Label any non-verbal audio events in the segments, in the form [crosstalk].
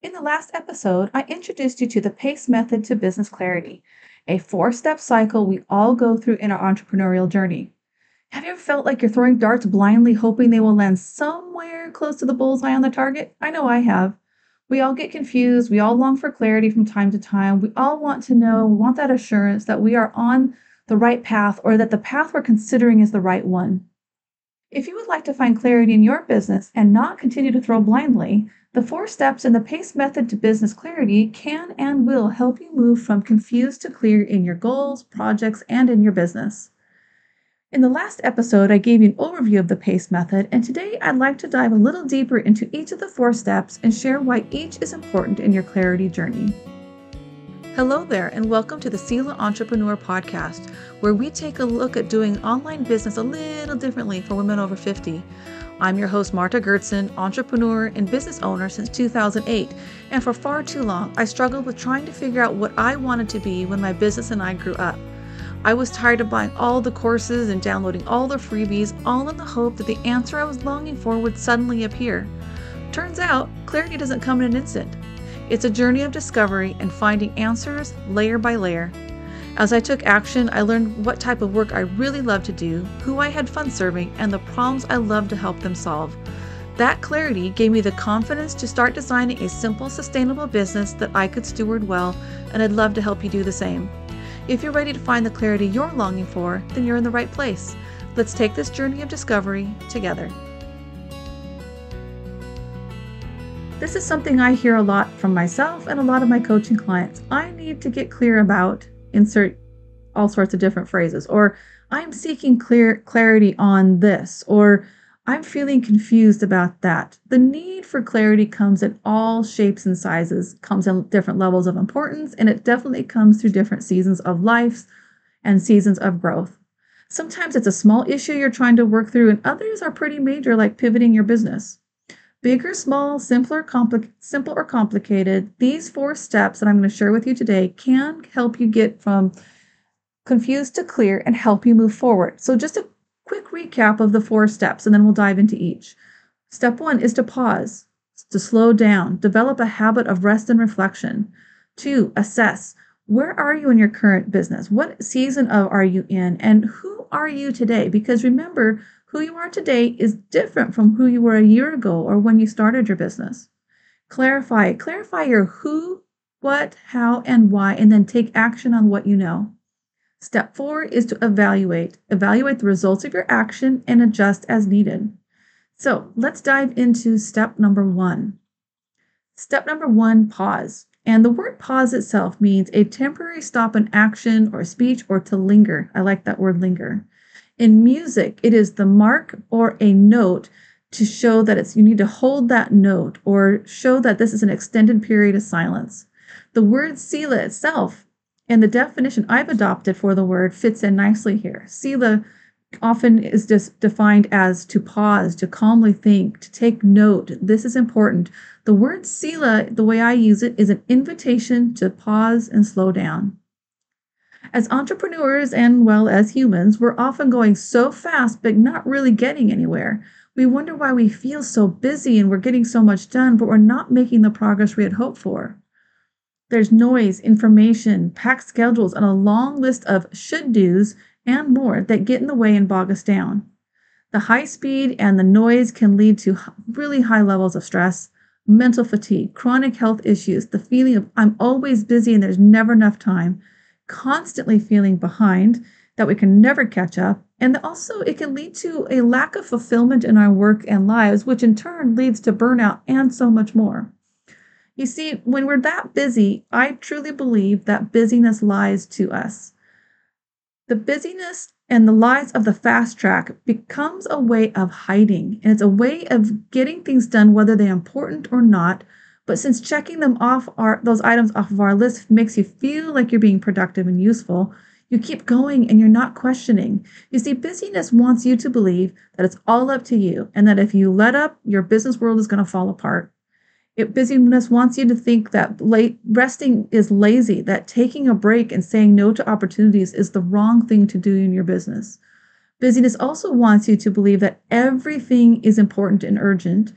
In the last episode, I introduced you to the PACE method to business clarity, a four step cycle we all go through in our entrepreneurial journey. Have you ever felt like you're throwing darts blindly, hoping they will land somewhere close to the bullseye on the target? I know I have. We all get confused. We all long for clarity from time to time. We all want to know, we want that assurance that we are on the right path or that the path we're considering is the right one. If you would like to find clarity in your business and not continue to throw blindly, the four steps in the PACE method to business clarity can and will help you move from confused to clear in your goals, projects, and in your business. In the last episode, I gave you an overview of the PACE method, and today I'd like to dive a little deeper into each of the four steps and share why each is important in your clarity journey. Hello there, and welcome to the Selah Entrepreneur Podcast, where we take a look at doing online business a little differently for women over 50. I'm your host, Marta Goertzen, entrepreneur and business owner since 2008. And for far too long, I struggled with trying to figure out what I wanted to be when my business and I grew up. I was tired of buying all the courses and downloading all the freebies, all in the hope that the answer I was longing for would suddenly appear. Turns out, clarity doesn't come in an instant. It's a journey of discovery and finding answers layer by layer. As I took action, I learned what type of work I really loved to do, who I had fun serving, and the problems I loved to help them solve. That clarity gave me the confidence to start designing a simple, sustainable business that I could steward well, and I'd love to help you do the same. If you're ready to find the clarity you're longing for, then you're in the right place. Let's take this journey of discovery together. This is something I hear a lot from myself and a lot of my coaching clients. I need to get clear about insert all sorts of different phrases or i'm seeking clear clarity on this or i'm feeling confused about that. The need for clarity comes in all shapes and sizes comes in different levels of importance and it definitely comes through different seasons of life and seasons of growth. Sometimes it's a small issue you're trying to work through and others are pretty major like pivoting your business Big or small, simpler, compli- simple or complicated, these four steps that I'm going to share with you today can help you get from confused to clear and help you move forward. So, just a quick recap of the four steps, and then we'll dive into each. Step one is to pause, to slow down, develop a habit of rest and reflection. Two, assess where are you in your current business? What season of are you in? And who are you today? Because remember, who you are today is different from who you were a year ago or when you started your business. Clarify, clarify your who, what, how, and why, and then take action on what you know. Step four is to evaluate. Evaluate the results of your action and adjust as needed. So let's dive into step number one. Step number one pause. And the word pause itself means a temporary stop in action or speech or to linger. I like that word linger. In music, it is the mark or a note to show that it's you need to hold that note or show that this is an extended period of silence. The word Selah itself and the definition I've adopted for the word fits in nicely here. Selah often is just defined as to pause, to calmly think, to take note. This is important. The word Selah, the way I use it, is an invitation to pause and slow down. As entrepreneurs and, well, as humans, we're often going so fast but not really getting anywhere. We wonder why we feel so busy and we're getting so much done, but we're not making the progress we had hoped for. There's noise, information, packed schedules, and a long list of should do's and more that get in the way and bog us down. The high speed and the noise can lead to really high levels of stress, mental fatigue, chronic health issues, the feeling of I'm always busy and there's never enough time, constantly feeling behind, that we can never catch up. And also, it can lead to a lack of fulfillment in our work and lives, which in turn leads to burnout and so much more. You see, when we're that busy, I truly believe that busyness lies to us. The busyness and the lies of the fast track becomes a way of hiding, and it's a way of getting things done, whether they're important or not, but since checking them off our, those items off of our list makes you feel like you're being productive and useful, you keep going and you're not questioning. You see, busyness wants you to believe that it's all up to you and that if you let up, your business world is going to fall apart. It, busyness wants you to think that late, resting is lazy, that taking a break and saying no to opportunities is the wrong thing to do in your business. Busyness also wants you to believe that everything is important and urgent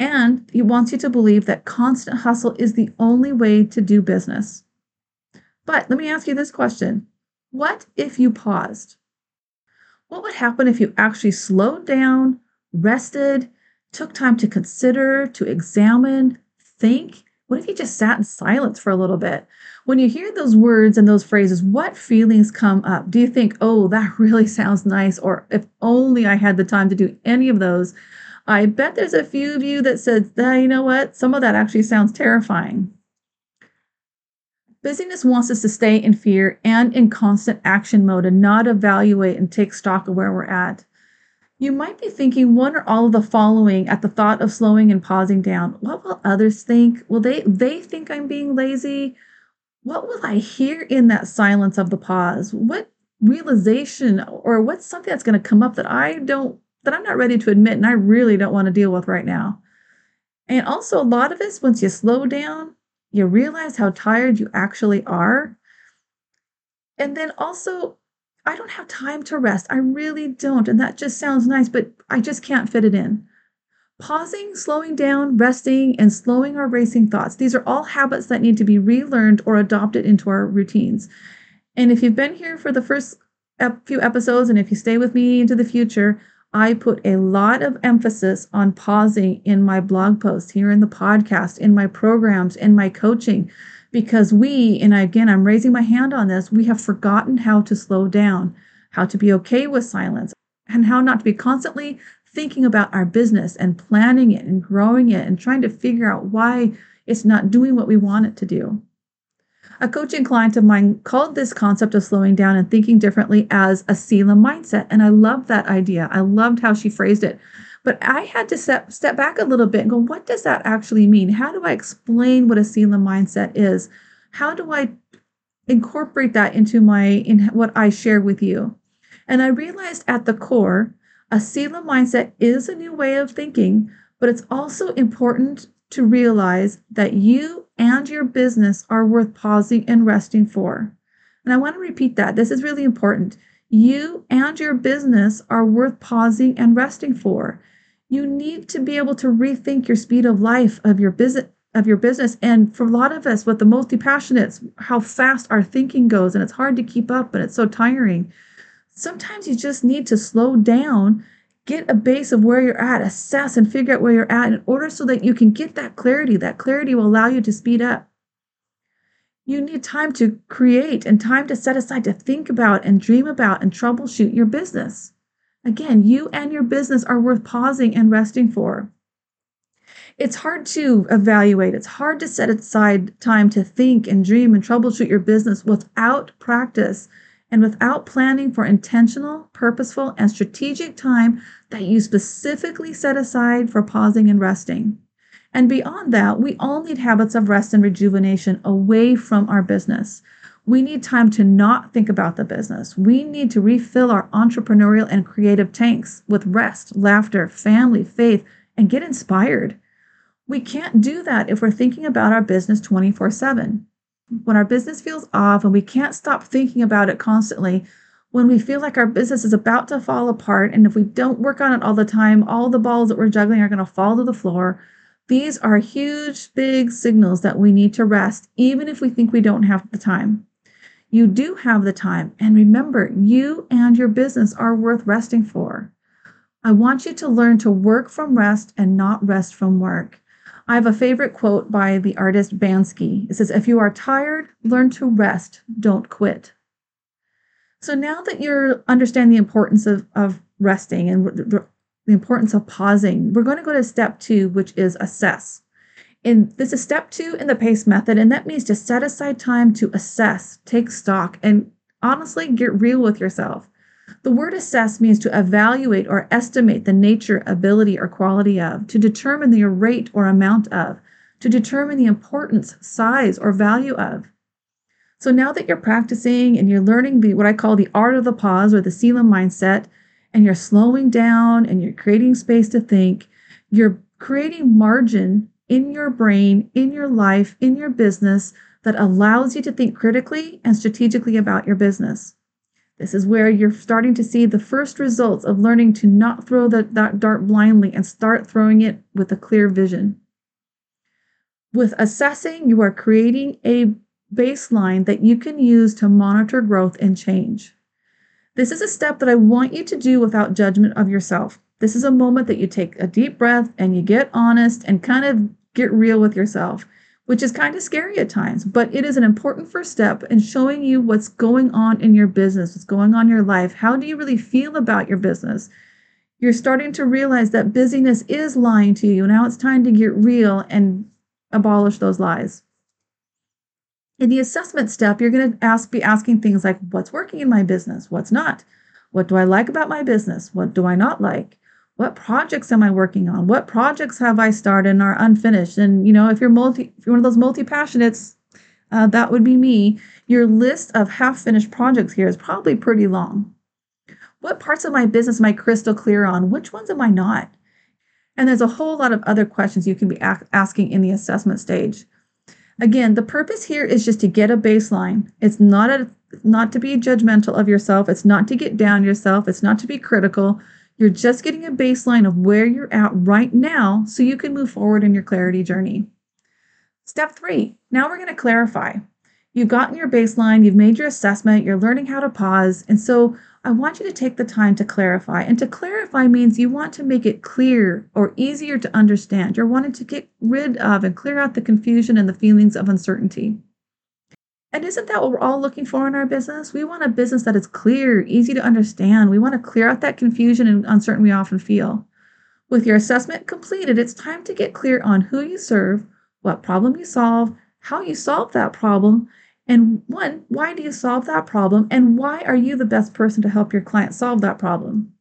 And he wants you to believe that constant hustle is the only way to do business. But let me ask you this question What if you paused? What would happen if you actually slowed down, rested, took time to consider, to examine, think? What if you just sat in silence for a little bit? When you hear those words and those phrases, what feelings come up? Do you think, oh, that [laughs] really sounds nice? Or if only I had the time to do any of those? I bet there's a few of you that said, ah, you know what? Some of that actually sounds terrifying. Busyness wants us to stay in fear and in constant action mode and not evaluate and take stock of where we're at. You might be thinking one or all of the following at the thought of slowing and pausing down. What will others think? Will they they think I'm being lazy? What will I hear in that silence of the pause? What realization or what's something that's going to come up that I don't that I'm not ready to admit and I really don't want to deal with right now? And also a lot of us once you slow down, you realize how tired you actually are. And then also, I don't have time to rest. I really don't. And that just sounds nice, but I just can't fit it in. Pausing, slowing down, resting, and slowing our racing thoughts. These are all habits that need to be relearned or adopted into our routines. And if you've been here for the first few episodes, and if you stay with me into the future, I put a lot of emphasis on pausing in my blog posts, here in the podcast, in my programs, in my coaching, because we, and again, I'm raising my hand on this, we have forgotten how to slow down, how to be okay with silence, and how not to be constantly thinking about our business and planning it and growing it and trying to figure out why it's not doing what we want it to do. A coaching client of mine called this concept of slowing down and thinking differently as a Selah mindset. And I loved that idea. I loved how she phrased it. But I had to step, step back a little bit and go, what does that actually mean? How do I explain what a Selah mindset is? How do I incorporate that into my in what I share with you? And I realized at the core, a Selah mindset is a new way of thinking, but it's also important to realize that you and your business are worth pausing and resting for. And I want to repeat that. This is really important. You and your business are worth pausing and resting for. You need to be able to rethink your speed of life of your business of your business and for a lot of us with the multi-passionates how fast our thinking goes and it's hard to keep up and it's so tiring sometimes you just need to slow down get a base of where you're at, assess and figure out where you're at in order so that you can get that clarity. That clarity will allow you to speed up. You need time to create and time to set aside to think about and dream about and troubleshoot your business. Again, you and your business are worth pausing and resting for. It's hard to evaluate. It's hard to set aside time to think and dream and troubleshoot your business without practice and without planning for intentional, purposeful, and strategic time that you specifically set aside for pausing and resting. And beyond that, we all need habits of rest and rejuvenation away from our business. We need time to not think about the business. We need to refill our entrepreneurial and creative tanks with rest, laughter, family, faith, and get inspired. We can't do that if we're thinking about our business 24 7. When our business feels off and we can't stop thinking about it constantly, when we feel like our business is about to fall apart, and if we don't work on it all the time, all the balls that we're juggling are going to fall to the floor. These are huge, big signals that we need to rest, even if we think we don't have the time. You do have the time, and remember, you and your business are worth resting for. I want you to learn to work from rest and not rest from work. I have a favorite quote by the artist Bansky. It says, If you are tired, learn to rest, don't quit. So now that you understand the importance of, of resting and the importance of pausing, we're going to go to step two, which is assess. And this is step two in the PACE method, and that means to set aside time to assess, take stock, and honestly get real with yourself. The word assess means to evaluate or estimate the nature, ability, or quality of, to determine the rate or amount of, to determine the importance, size, or value of. So now that you're practicing and you're learning the what I call the art of the pause or the Selah mindset, and you're slowing down and you're creating space to think, you're creating margin in your brain, in your life, in your business that allows you to think critically and strategically about your business. This is where you're starting to see the first results of learning to not throw the, that dart blindly and start throwing it with a clear vision. With assessing, you are creating a baseline that you can use to monitor growth and change. This is a step that I want you to do without judgment of yourself. This is a moment that you take a deep breath and you get honest and kind of get real with yourself which is kind of scary at times, but it is an important first step in showing you what's going on in your business, what's going on in your life. How do you really feel about your business? You're starting to realize that busyness is lying to you. Now it's time to get real and abolish those lies. In the assessment step, you're going to ask be asking things like what's working in my business, what's not? What do I like about my business? What do I not like? What projects am I working on? What projects have I started and are unfinished? And you know, if you're multi, if you're one of those multi-passionates, uh, that would be me. Your list of half-finished projects here is probably pretty long. What parts of my business am I crystal clear on? Which ones am I not? And there's a whole lot of other questions you can be a- asking in the assessment stage. Again, the purpose here is just to get a baseline. It's not a not to be judgmental of yourself. It's not to get down yourself. It's not to be critical. You're just getting a baseline of where you're at right now so you can move forward in your clarity journey. Step three now we're going to clarify. You've gotten your baseline, you've made your assessment, you're learning how to pause. And so I want you to take the time to clarify. And to clarify means you want to make it clear or easier to understand. You're wanting to get rid of and clear out the confusion and the feelings of uncertainty. And isn't that what we're all looking for in our business? We want a business that is clear, easy to understand. We want to clear out that confusion and uncertainty we often feel. With your assessment completed, it's time to get clear on who you serve, what problem you solve, how you solve that problem, and one, why do you solve that problem, and why are you the best person to help your client solve that problem?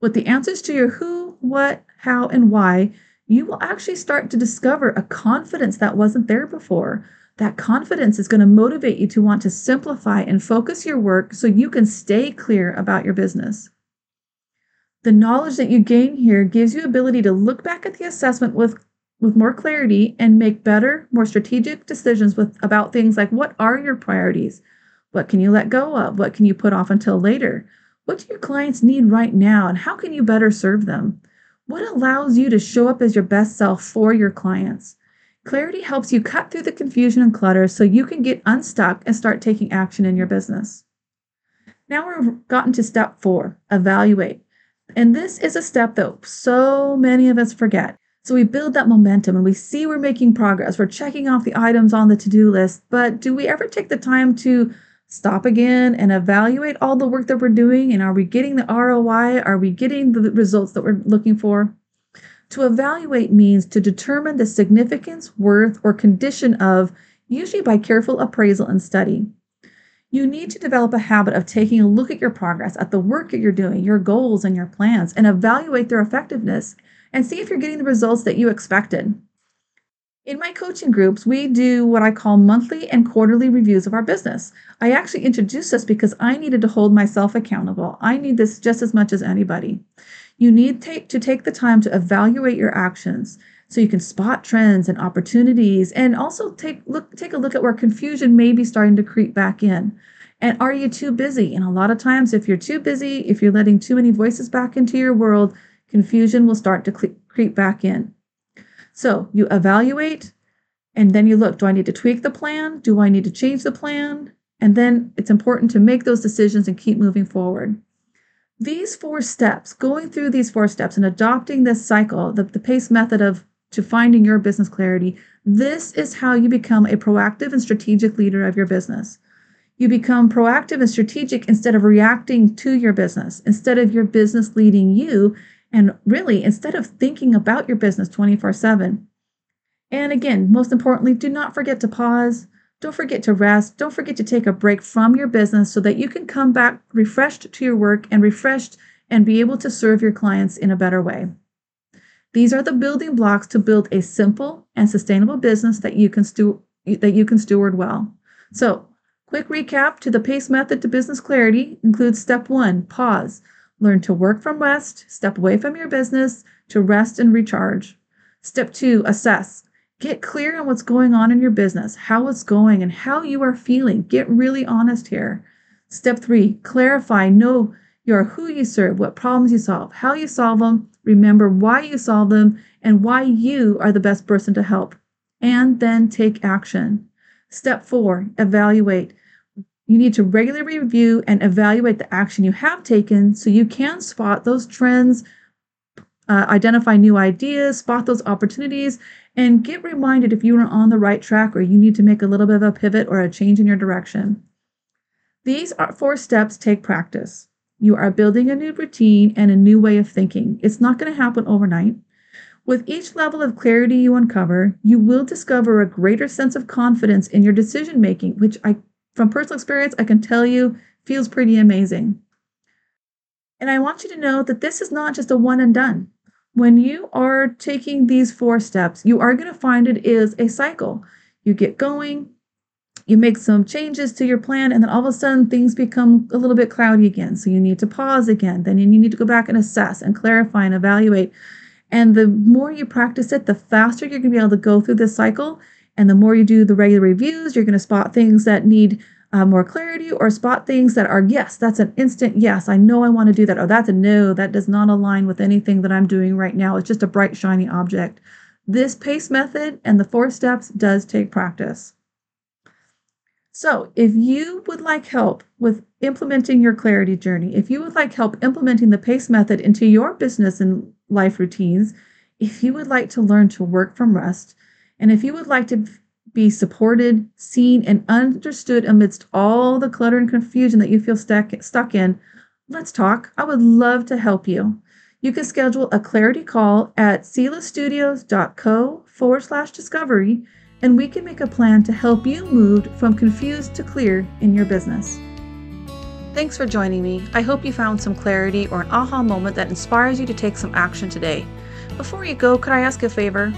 With the answers to your who, what, how, and why, you will actually start to discover a confidence that wasn't there before that confidence is going to motivate you to want to simplify and focus your work so you can stay clear about your business. The knowledge that you gain here gives you ability to look back at the assessment with with more clarity and make better, more strategic decisions with about things like what are your priorities? What can you let go of? What can you put off until later? What do your clients need right now and how can you better serve them? What allows you to show up as your best self for your clients? Clarity helps you cut through the confusion and clutter so you can get unstuck and start taking action in your business. Now we've gotten to step four evaluate. And this is a step that so many of us forget. So we build that momentum and we see we're making progress. We're checking off the items on the to do list. But do we ever take the time to stop again and evaluate all the work that we're doing? And are we getting the ROI? Are we getting the results that we're looking for? To evaluate means to determine the significance, worth, or condition of, usually by careful appraisal and study. You need to develop a habit of taking a look at your progress, at the work that you're doing, your goals, and your plans, and evaluate their effectiveness and see if you're getting the results that you expected. In my coaching groups, we do what I call monthly and quarterly reviews of our business. I actually introduced this because I needed to hold myself accountable. I need this just as much as anybody. You need take, to take the time to evaluate your actions so you can spot trends and opportunities and also take look take a look at where confusion may be starting to creep back in. And are you too busy? And a lot of times if you're too busy, if you're letting too many voices back into your world, confusion will start to creep back in. So, you evaluate and then you look, do I need to tweak the plan? Do I need to change the plan? And then it's important to make those decisions and keep moving forward these four steps, going through these four steps and adopting this cycle, the, the PACE method of to finding your business clarity, this is how you become a proactive and strategic leader of your business. You become proactive and strategic instead of reacting to your business, instead of your business leading you, and really instead of thinking about your business 24 7. And again, most importantly, do not forget to pause, don't forget to rest. Don't forget to take a break from your business so that you can come back refreshed to your work and refreshed and be able to serve your clients in a better way. These are the building blocks to build a simple and sustainable business that you can stu- that you can steward well. So, quick recap to the PACE method to business clarity includes step 1, pause. Learn to work from rest, step away from your business to rest and recharge. Step 2, assess. Get clear on what's going on in your business, how it's going, and how you are feeling. Get really honest here. Step three, clarify, know your who you serve, what problems you solve, how you solve them, remember why you solve them, and why you are the best person to help. And then take action. Step four, evaluate. You need to regularly review and evaluate the action you have taken so you can spot those trends, uh, identify new ideas, spot those opportunities, and get reminded if you are on the right track or you need to make a little bit of a pivot or a change in your direction. These four steps take practice. You are building a new routine and a new way of thinking. It's not going to happen overnight. With each level of clarity you uncover, you will discover a greater sense of confidence in your decision making, which I, from personal experience, I can tell you feels pretty amazing. And I want you to know that this is not just a one and done when you are taking these four steps, you are going to find it is a cycle. You get going, you make some changes to your plan, and then all of a sudden things become a little bit cloudy again. So you need to pause again. Then you need to go back and assess and clarify and evaluate. And the more you practice it, the faster you're going to be able to go through this cycle. And the more you do the regular reviews, you're going to spot things that need uh, more clarity or spot things that are, yes, that's an instant yes, I know I want to do that. Or that's a no, that does not align with anything that I'm doing right now. It's just a bright, shiny object. This PACE method and the four steps does take practice. So, if you would like help with implementing your clarity journey, if you would like help implementing the PACE method into your business and life routines, if you would like to learn to work from rest, and if you would like to be supported, seen, and understood amidst all the clutter and confusion that you feel stuck, stuck in, let's talk. I would love to help you. You can schedule a clarity call at selahstudios.co forward slash discovery, and we can make a plan to help you move from confused to clear in your business. Thanks for joining me. I hope you found some clarity or an aha moment that inspires you to take some action today. Before you go, could I ask a favor?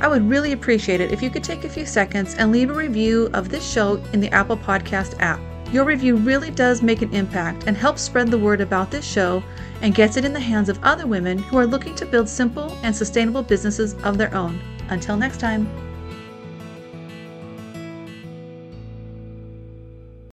I would really appreciate it if you could take a few seconds and leave a review of this show in the Apple Podcast app. Your review really does make an impact and helps spread the word about this show and gets it in the hands of other women who are looking to build simple and sustainable businesses of their own. Until next time.